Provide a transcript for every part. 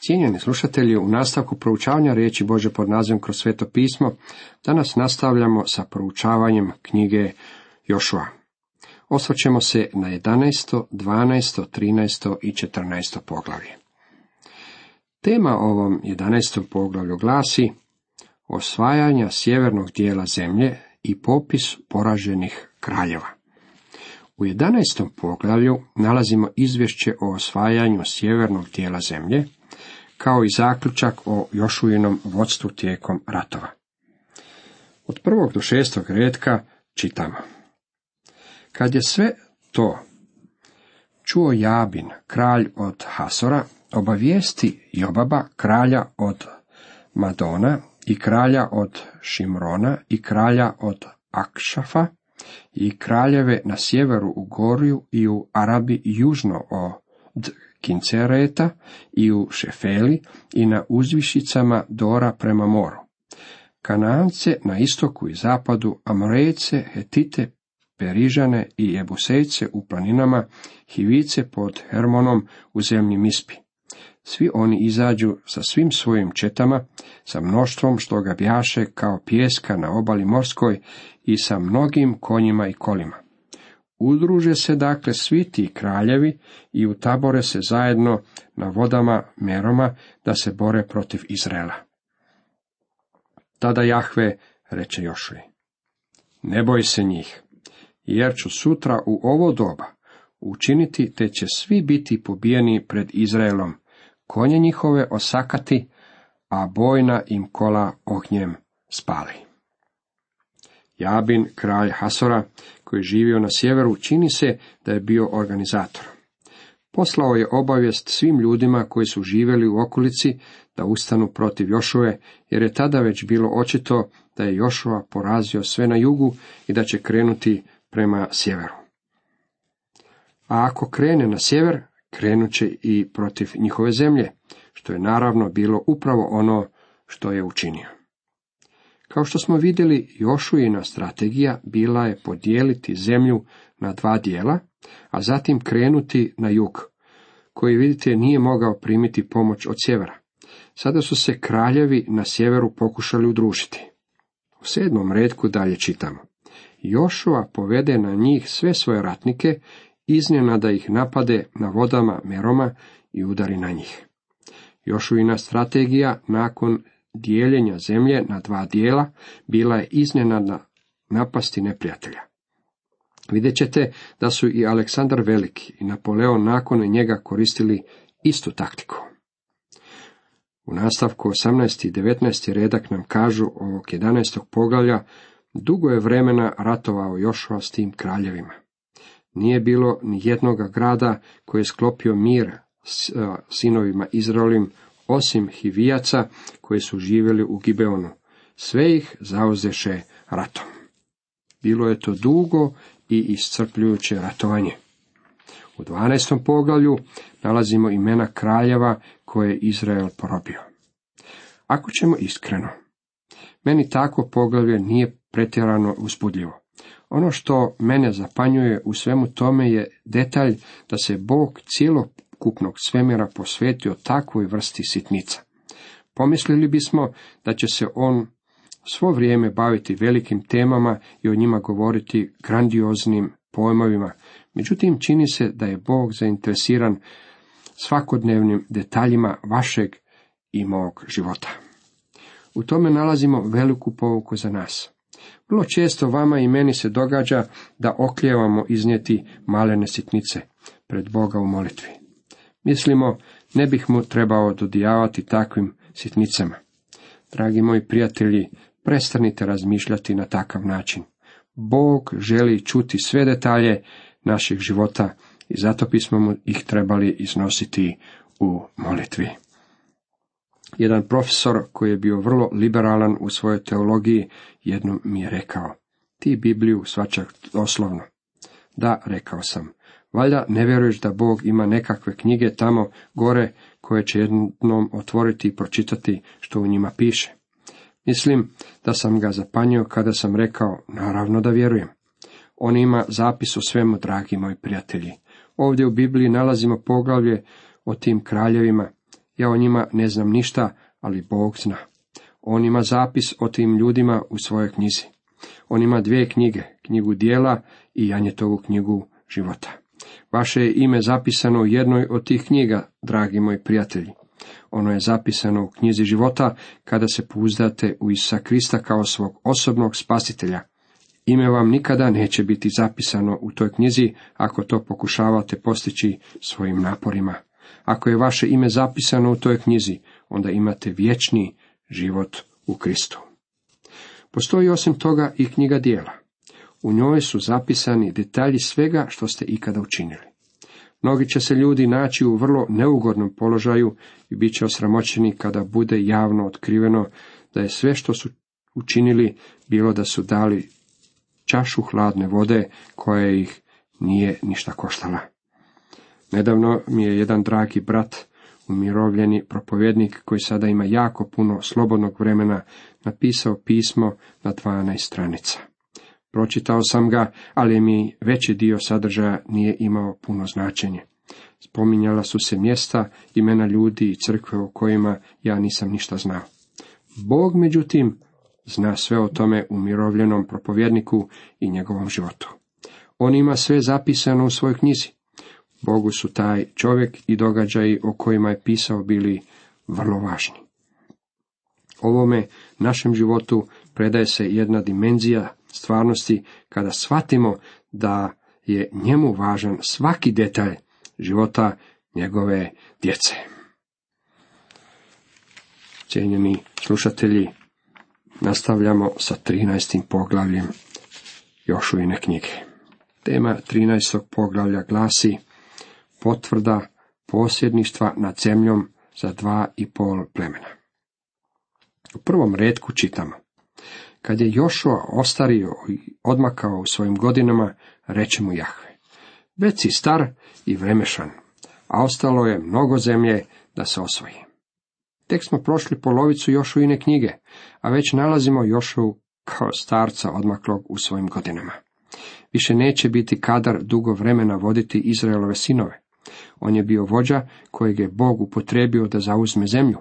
Cijenjeni slušatelji, u nastavku proučavanja riječi Bože pod nazivom kroz sveto pismo, danas nastavljamo sa proučavanjem knjige Jošua. Osvrćemo se na 11., 12., 13. i 14. poglavlje. Tema ovom 11. poglavlju glasi osvajanja sjevernog dijela zemlje i popis poraženih kraljeva. U 11. poglavlju nalazimo izvješće o osvajanju sjevernog dijela zemlje, kao i zaključak o Jošujinom vodstvu tijekom ratova. Od prvog do šestog redka čitamo. Kad je sve to čuo Jabin, kralj od Hasora, obavijesti Jobaba, kralja od Madona i kralja od Šimrona i kralja od Akšafa i kraljeve na sjeveru u Gorju i u Arabi južno od Kincereta i u Šefeli i na uzvišicama Dora prema moru. Kanance na istoku i zapadu, Amorejce, Hetite, Perižane i Jebusejce u planinama, Hivice pod Hermonom u zemlji Mispi. Svi oni izađu sa svim svojim četama, sa mnoštvom što ga bjaše kao pjeska na obali morskoj i sa mnogim konjima i kolima. Udruže se dakle svi ti kraljevi i utabore se zajedno na vodama Meroma da se bore protiv Izraela. Tada Jahve reče Jošuji, ne boj se njih, jer ću sutra u ovo doba učiniti, te će svi biti pobijeni pred Izraelom, konje njihove osakati, a bojna im kola ognjem spali. Jabin, kralj Hasora, koji je živio na sjeveru, čini se da je bio organizator. Poslao je obavijest svim ljudima koji su živjeli u okolici da ustanu protiv Jošove, jer je tada već bilo očito da je Jošova porazio sve na jugu i da će krenuti prema sjeveru. A ako krene na sjever, krenut će i protiv njihove zemlje, što je naravno bilo upravo ono što je učinio. Kao što smo vidjeli, Jošujina strategija bila je podijeliti zemlju na dva dijela, a zatim krenuti na jug, koji vidite nije mogao primiti pomoć od sjevera. Sada su se kraljevi na sjeveru pokušali udružiti. U sedmom redku dalje čitamo. Jošua povede na njih sve svoje ratnike, da ih napade na vodama Meroma i udari na njih. Jošuina strategija nakon dijeljenja zemlje na dva dijela bila je iznenadna napasti neprijatelja. Vidjet ćete da su i Aleksandar Veliki i Napoleon nakon njega koristili istu taktiku. U nastavku 18. i 19. redak nam kažu ovog 11. poglavlja dugo je vremena ratovao Jošua s tim kraljevima. Nije bilo ni jednoga grada koji je sklopio mir s sinovima Izraelim osim Hivijaca koji su živjeli u Gibeonu. Sve ih zauzeše ratom. Bilo je to dugo i iscrpljujuće ratovanje. U 12. poglavlju nalazimo imena kraljeva koje je Izrael porobio. Ako ćemo iskreno, meni tako poglavlje nije pretjerano uzbudljivo. Ono što mene zapanjuje u svemu tome je detalj da se Bog cijelo kupnog svemira posvetio takvoj vrsti sitnica. Pomislili bismo da će se on svo vrijeme baviti velikim temama i o njima govoriti grandioznim pojmovima, međutim čini se da je Bog zainteresiran svakodnevnim detaljima vašeg i mog života. U tome nalazimo veliku povuku za nas. Vrlo često vama i meni se događa da oklijevamo iznijeti malene sitnice pred Boga u molitvi. Mislimo, ne bih mu trebao dodijavati takvim sitnicama. Dragi moji prijatelji, prestanite razmišljati na takav način. Bog želi čuti sve detalje naših života i zato bismo mu ih trebali iznositi u molitvi. Jedan profesor koji je bio vrlo liberalan u svojoj teologiji jednom mi je rekao, ti Bibliju svačak doslovno. Da, rekao sam, Valjda ne vjeruješ da Bog ima nekakve knjige tamo gore koje će jednom otvoriti i pročitati što u njima piše. Mislim da sam ga zapanjio kada sam rekao, naravno da vjerujem. On ima zapis o svemu, dragi moji prijatelji. Ovdje u Bibliji nalazimo poglavlje o tim kraljevima. Ja o njima ne znam ništa, ali Bog zna. On ima zapis o tim ljudima u svojoj knjizi. On ima dvije knjige, knjigu dijela i Janjetovu knjigu života. Vaše je ime zapisano u jednoj od tih knjiga, dragi moji prijatelji. Ono je zapisano u knjizi života kada se pouzdate u Isusa Krista kao svog osobnog spasitelja. Ime vam nikada neće biti zapisano u toj knjizi ako to pokušavate postići svojim naporima. Ako je vaše ime zapisano u toj knjizi, onda imate vječni život u Kristu. Postoji osim toga i knjiga dijela. U njoj su zapisani detalji svega što ste ikada učinili. Mnogi će se ljudi naći u vrlo neugodnom položaju i bit će osramoćeni kada bude javno otkriveno da je sve što su učinili bilo da su dali čašu hladne vode koja ih nije ništa koštala. Nedavno mi je jedan dragi brat, umirovljeni propovjednik koji sada ima jako puno slobodnog vremena, napisao pismo na 12 stranica. Pročitao sam ga, ali mi veći dio sadržaja nije imao puno značenje. Spominjala su se mjesta, imena ljudi i crkve o kojima ja nisam ništa znao. Bog, međutim, zna sve o tome umirovljenom propovjedniku i njegovom životu. On ima sve zapisano u svojoj knjizi. Bogu su taj čovjek i događaji o kojima je pisao bili vrlo važni. Ovome našem životu predaje se jedna dimenzija stvarnosti kada shvatimo da je njemu važan svaki detalj života njegove djece. Cijenjeni slušatelji, nastavljamo sa 13. poglavljem Jošujine knjige. Tema 13. poglavlja glasi potvrda posjedništva nad zemljom za dva i pol plemena. U prvom redku čitamo. Kad je Jošua ostario i odmakao u svojim godinama, reče mu Jahve. Već si star i vremešan, a ostalo je mnogo zemlje da se osvoji. Tek smo prošli polovicu Jošuine knjige, a već nalazimo Jošu kao starca odmaklog u svojim godinama. Više neće biti kadar dugo vremena voditi Izraelove sinove. On je bio vođa kojeg je Bog upotrebio da zauzme zemlju,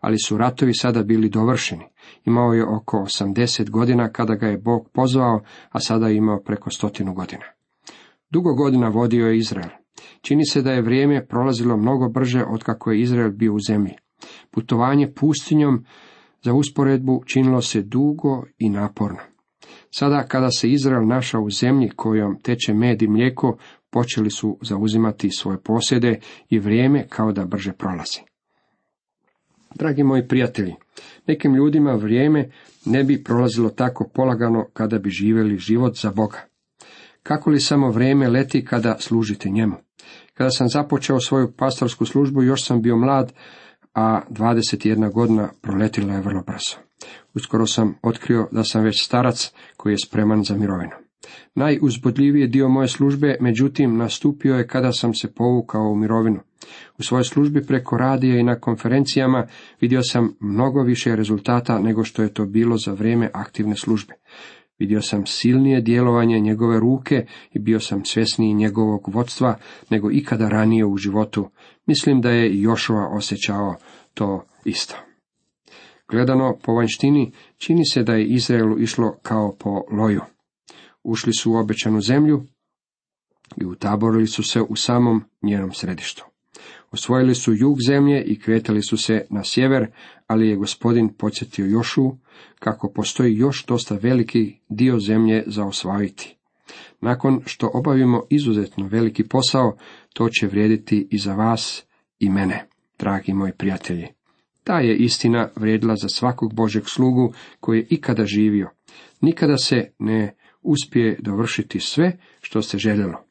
ali su ratovi sada bili dovršeni. Imao je oko 80 godina kada ga je Bog pozvao, a sada je imao preko stotinu godina. Dugo godina vodio je Izrael. Čini se da je vrijeme prolazilo mnogo brže od kako je Izrael bio u zemlji. Putovanje pustinjom za usporedbu činilo se dugo i naporno. Sada kada se Izrael našao u zemlji kojom teče med i mlijeko, počeli su zauzimati svoje posjede i vrijeme kao da brže prolazi. Dragi moji prijatelji, nekim ljudima vrijeme ne bi prolazilo tako polagano kada bi živjeli život za Boga. Kako li samo vrijeme leti kada služite njemu? Kada sam započeo svoju pastorsku službu, još sam bio mlad, a 21 godina proletila je vrlo brzo. Uskoro sam otkrio da sam već starac koji je spreman za mirovinu. Najuzbudljiviji dio moje službe, međutim, nastupio je kada sam se povukao u mirovinu. U svojoj službi preko radija i na konferencijama vidio sam mnogo više rezultata nego što je to bilo za vrijeme aktivne službe. Vidio sam silnije djelovanje njegove ruke i bio sam svjesniji njegovog vodstva nego ikada ranije u životu. Mislim da je Jošova osjećao to isto. Gledano po vanjštini, čini se da je Izraelu išlo kao po loju. Ušli su u obećanu zemlju i utaborili su se u samom njenom središtu. Osvojili su jug zemlje i kretali su se na sjever, ali je gospodin podsjetio Jošu kako postoji još dosta veliki dio zemlje za osvojiti. Nakon što obavimo izuzetno veliki posao, to će vrijediti i za vas i mene, dragi moji prijatelji. Ta je istina vrijedila za svakog Božeg slugu koji je ikada živio. Nikada se ne uspije dovršiti sve što se željelo.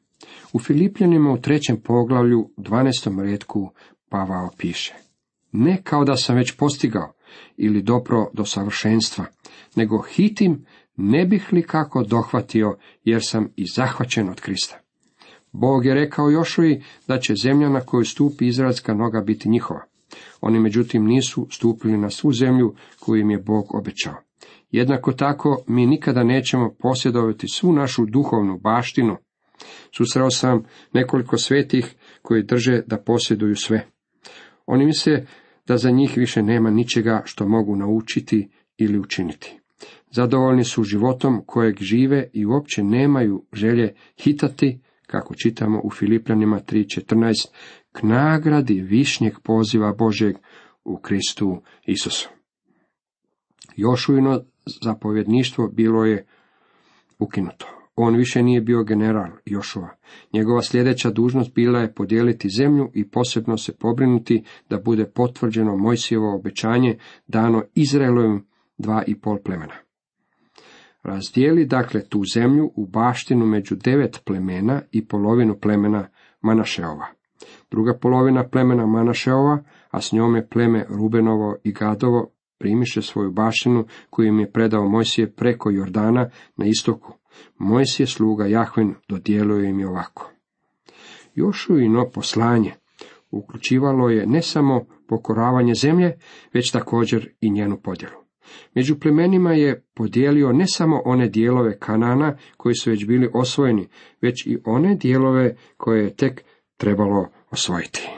U Filipljanima u trećem poglavlju, 12. redku, Pavao piše. Ne kao da sam već postigao ili dopro do savršenstva, nego hitim ne bih li kako dohvatio, jer sam i zahvaćen od Krista. Bog je rekao Jošuji da će zemlja na koju stupi izraelska noga biti njihova. Oni međutim nisu stupili na svu zemlju koju im je Bog obećao. Jednako tako mi nikada nećemo posjedovati svu našu duhovnu baštinu. Susreo sam nekoliko svetih koji drže da posjeduju sve. Oni misle da za njih više nema ničega što mogu naučiti ili učiniti. Zadovoljni su životom kojeg žive i uopće nemaju želje hitati, kako čitamo u Filipljanima 3.14, k nagradi višnjeg poziva Božeg u Kristu Isusu. Jošujno zapovjedništvo bilo je ukinuto. On više nije bio general Jošua. Njegova sljedeća dužnost bila je podijeliti zemlju i posebno se pobrinuti da bude potvrđeno Mojsijevo obećanje dano Izraelovim dva i pol plemena. Razdijeli dakle tu zemlju u baštinu među devet plemena i polovinu plemena Manašeova. Druga polovina plemena Manašeova, a s njome pleme Rubenovo i Gadovo, primiše svoju baštinu koju im je predao Mojsije preko Jordana na istoku. Mojsije sluga Jahven dodijelio im je ovako. Jošuino poslanje uključivalo je ne samo pokoravanje zemlje, već također i njenu podjelu. Među plemenima je podijelio ne samo one dijelove Kanana koji su već bili osvojeni, već i one dijelove koje je tek trebalo osvojiti.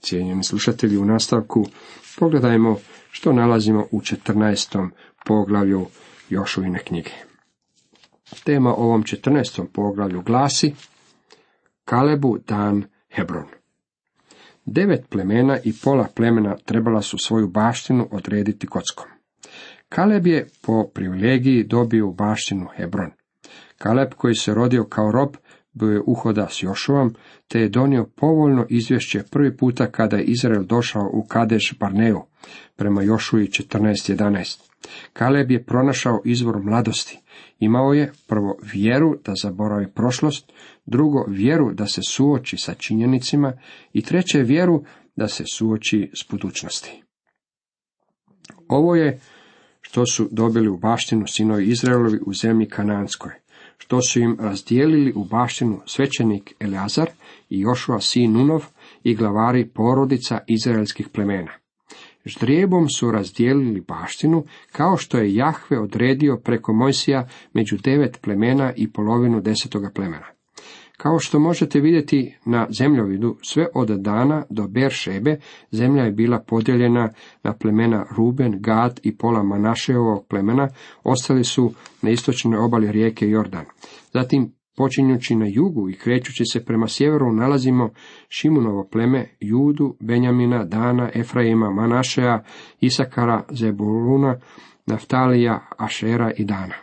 Cijenjeni slušatelji, u nastavku pogledajmo što nalazimo u 14. poglavlju Jošuvine knjige. Tema ovom 14. poglavlju glasi Kalebu dan Hebron. Devet plemena i pola plemena trebala su svoju baštinu odrediti kockom. Kaleb je po privilegiji dobio baštinu Hebron. Kaleb koji se rodio kao rob bio je uhoda s Jošovom, te je donio povoljno izvješće prvi puta kada je Izrael došao u Kadeš Barneu, prema Jošuji 14.11. Kaleb je pronašao izvor mladosti. Imao je prvo vjeru da zaboravi prošlost, drugo vjeru da se suoči sa činjenicima i treće vjeru da se suoči s budućnosti. Ovo je što su dobili u baštinu sinovi Izraelovi u zemlji Kananskoj, što su im razdijelili u baštinu svećenik Eleazar i Jošua sin Nunov i glavari porodica izraelskih plemena. Ždrijebom su razdijelili baštinu, kao što je Jahve odredio preko Mojsija među devet plemena i polovinu desetoga plemena. Kao što možete vidjeti na zemljovidu, sve od dana do Beršebe, zemlja je bila podijeljena na plemena Ruben, Gad i pola Manašeovog plemena, ostali su na istočnoj obali rijeke Jordan. Zatim, počinjući na jugu i krećući se prema sjeveru, nalazimo Šimunovo pleme, Judu, Benjamina, Dana, Efraima, Manašeja, Isakara, Zebuluna, Naftalija, Ašera i Dana.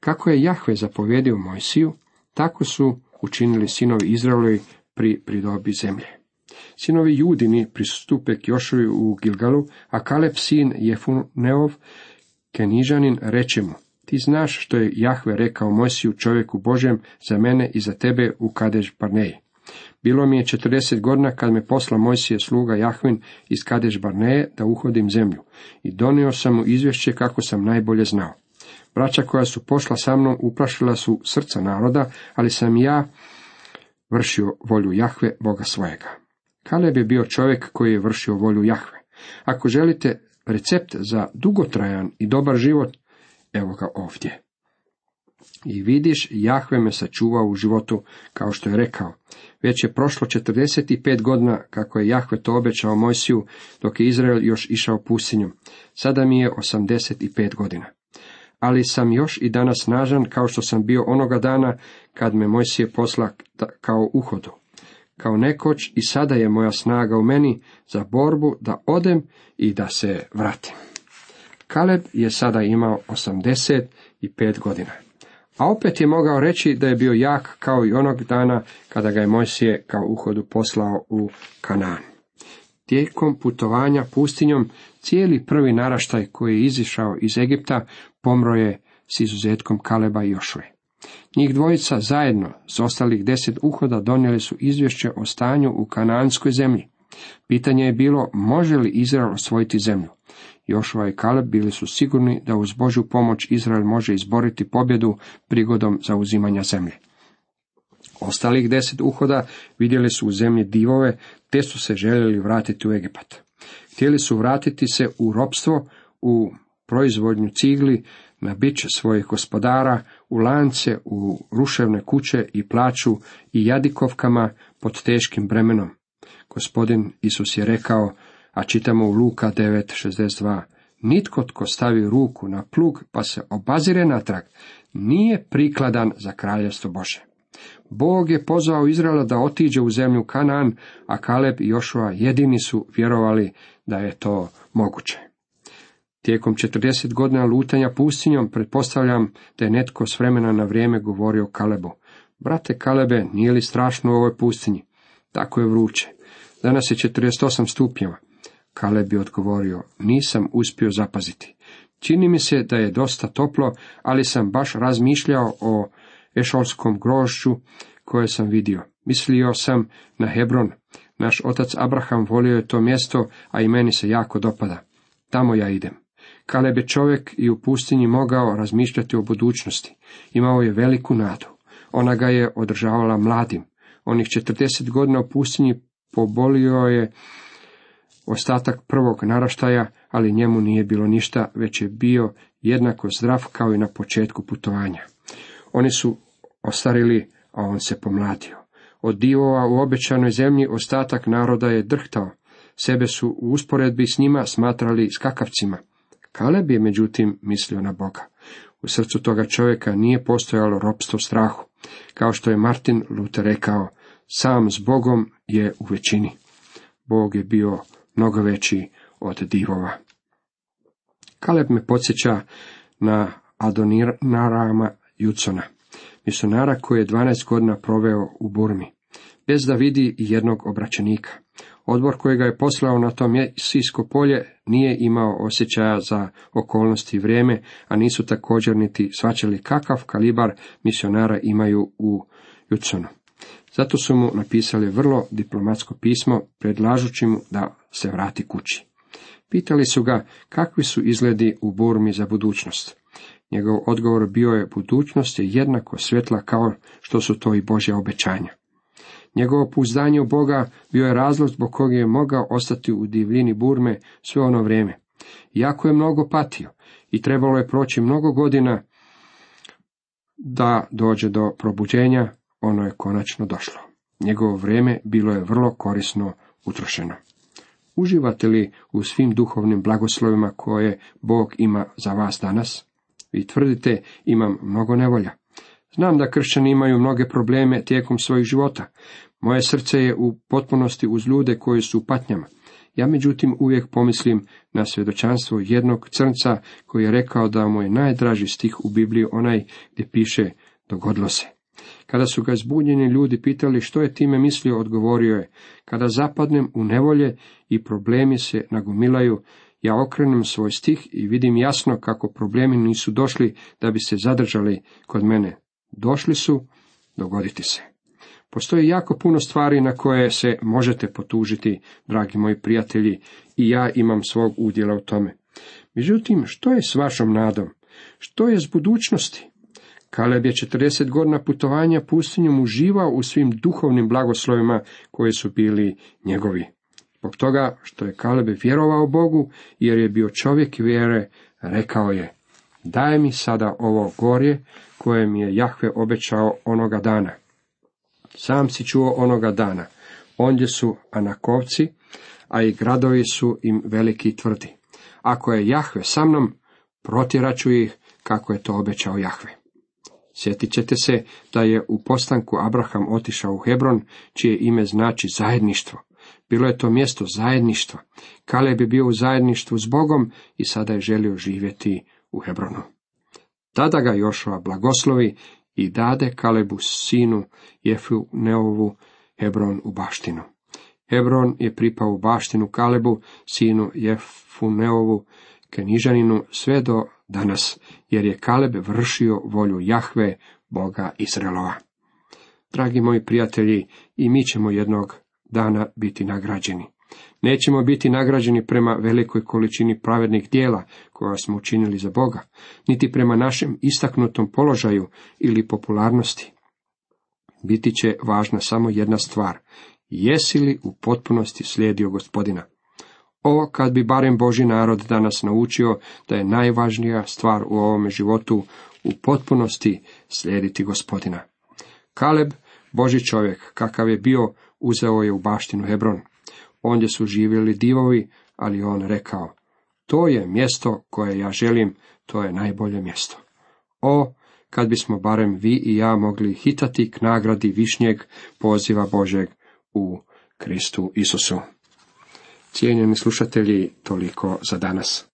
Kako je Jahve zapovjedio Mojsiju, tako su učinili sinovi Izraelovi pri pridobi zemlje. Sinovi Judini pristupe k Jošovi u Gilgalu, a Kaleb sin Jefuneov, Kenižanin, reče mu, ti znaš što je Jahve rekao Mojsiju čovjeku Božem za mene i za tebe u Kadež Barneji. Bilo mi je četrdeset godina kad me posla Mojsije sluga Jahvin iz Kadež Barneje da uhodim zemlju i donio sam mu izvješće kako sam najbolje znao. Braća koja su pošla sa mnom uplašila su srca naroda, ali sam ja vršio volju Jahve, Boga svojega. Kaleb je bio čovjek koji je vršio volju Jahve. Ako želite recept za dugotrajan i dobar život, evo ga ovdje. I vidiš, Jahve me sačuvao u životu, kao što je rekao. Već je prošlo 45 godina kako je Jahve to obećao Mojsiju, dok je Izrael još išao pustinjom. Sada mi je 85 godina ali sam još i danas snažan kao što sam bio onoga dana kad me Mojsije posla kao uhodu. Kao nekoć i sada je moja snaga u meni za borbu da odem i da se vratim. Kaleb je sada imao 85 godina. A opet je mogao reći da je bio jak kao i onog dana kada ga je Mojsije kao uhodu poslao u Kanan. Tijekom putovanja pustinjom cijeli prvi naraštaj koji je izišao iz Egipta pomro je s izuzetkom Kaleba i Jošve. Njih dvojica zajedno s ostalih deset uhoda donijeli su izvješće o stanju u kananskoj zemlji. Pitanje je bilo može li Izrael osvojiti zemlju. Jošova i Kaleb bili su sigurni da uz Božju pomoć Izrael može izboriti pobjedu prigodom zauzimanja zemlje. Ostalih deset uhoda vidjeli su u zemlji divove, te su se željeli vratiti u Egipat. Htjeli su vratiti se u ropstvo, u proizvodnju cigli, na bić svojih gospodara, u lance, u ruševne kuće i plaću i jadikovkama pod teškim bremenom. Gospodin Isus je rekao, A čitamo u Luka 9.62. Nitko tko stavi ruku na plug pa se obazire natrag, nije prikladan za kraljevstvo Bože. Bog je pozvao Izraela da otiđe u zemlju Kanaan, a Kaleb i Jošua jedini su vjerovali da je to moguće. Tijekom 40 godina lutanja pustinjom pretpostavljam da je netko s vremena na vrijeme govorio Kalebu. Brate Kalebe, nije li strašno u ovoj pustinji? Tako je vruće. Danas je 48 stupnjeva. Kaleb je odgovorio, nisam uspio zapaziti. Čini mi se da je dosta toplo, ali sam baš razmišljao o ešolskom grožđu koje sam vidio. Mislio sam na Hebron. Naš otac Abraham volio je to mjesto, a i meni se jako dopada. Tamo ja idem. Kaleb je čovjek i u pustinji mogao razmišljati o budućnosti. Imao je veliku nadu. Ona ga je održavala mladim. Onih četrdeset godina u pustinji pobolio je ostatak prvog naraštaja, ali njemu nije bilo ništa, već je bio jednako zdrav kao i na početku putovanja. Oni su ostarili, a on se pomladio. Od divova u obećanoj zemlji ostatak naroda je drhtao. Sebe su u usporedbi s njima smatrali skakavcima. Kaleb je međutim mislio na Boga. U srcu toga čovjeka nije postojalo ropstvo strahu. Kao što je Martin Luther rekao, sam s Bogom je u većini. Bog je bio mnogo veći od divova. Kaleb me podsjeća na Adonirama Jucona, misionara koji je 12 godina proveo u Burmi, bez da vidi jednog obraćenika. Odbor koji ga je poslao na to mjesijsko polje nije imao osjećaja za okolnosti i vrijeme, a nisu također niti svačali kakav kalibar misionara imaju u Juconu. Zato su mu napisali vrlo diplomatsko pismo, predlažući mu da se vrati kući. Pitali su ga kakvi su izgledi u Burmi za budućnost. Njegov odgovor bio je budućnost je jednako svetla kao što su to i Božja obećanja. Njegovo pouzdanje u Boga bio je razlog zbog kog je mogao ostati u divljini Burme sve ono vrijeme. Jako je mnogo patio i trebalo je proći mnogo godina da dođe do probuđenja, ono je konačno došlo. Njegovo vrijeme bilo je vrlo korisno utrošeno. Uživate li u svim duhovnim blagoslovima koje Bog ima za vas danas? Vi tvrdite, imam mnogo nevolja. Znam da kršćani imaju mnoge probleme tijekom svojih života. Moje srce je u potpunosti uz ljude koji su u patnjama. Ja međutim uvijek pomislim na svjedočanstvo jednog crnca koji je rekao da mu je najdraži stih u Bibliji onaj gdje piše dogodilo se. Kada su ga zbunjeni ljudi pitali što je time mislio, odgovorio je, kada zapadnem u nevolje i problemi se nagomilaju, ja okrenem svoj stih i vidim jasno kako problemi nisu došli da bi se zadržali kod mene. Došli su dogoditi se. Postoji jako puno stvari na koje se možete potužiti, dragi moji prijatelji, i ja imam svog udjela u tome. Međutim, što je s vašom nadom? Što je s budućnosti? Kaleb je 40 godina putovanja pustinjom uživao u svim duhovnim blagoslovima koji su bili njegovi. Zbog toga što je Kaleb vjerovao Bogu, jer je bio čovjek vjere, rekao je, daj mi sada ovo gorje koje mi je Jahve obećao onoga dana. Sam si čuo onoga dana. Ondje su Anakovci, a i gradovi su im veliki tvrdi. Ako je Jahve sa mnom, protjeraću ih kako je to obećao Jahve. Sjetit ćete se da je u postanku Abraham otišao u Hebron, čije ime znači zajedništvo. Bilo je to mjesto zajedništva. Kaleb je bio u zajedništvu s Bogom i sada je želio živjeti u Hebronu. Tada ga Jošova blagoslovi i dade Kalebu sinu Jefu Neovu Hebron u baštinu. Hebron je pripao u baštinu Kalebu, sinu Jefuneovu, Kenižaninu, sve do danas, jer je Kaleb vršio volju Jahve, Boga Izraelova. Dragi moji prijatelji, i mi ćemo jednog dana biti nagrađeni. Nećemo biti nagrađeni prema velikoj količini pravednih dijela koja smo učinili za Boga, niti prema našem istaknutom položaju ili popularnosti. Biti će važna samo jedna stvar, jesi li u potpunosti slijedio gospodina. Ovo kad bi barem Boži narod danas naučio da je najvažnija stvar u ovome životu u potpunosti slijediti gospodina. Kaleb, Boži čovjek, kakav je bio, uzeo je u baštinu Hebron. Ondje su živjeli divovi, ali on rekao, to je mjesto koje ja želim, to je najbolje mjesto. O, kad bismo barem vi i ja mogli hitati k nagradi višnjeg poziva Božeg u Kristu Isusu. Cijenjeni slušatelji, toliko za danas.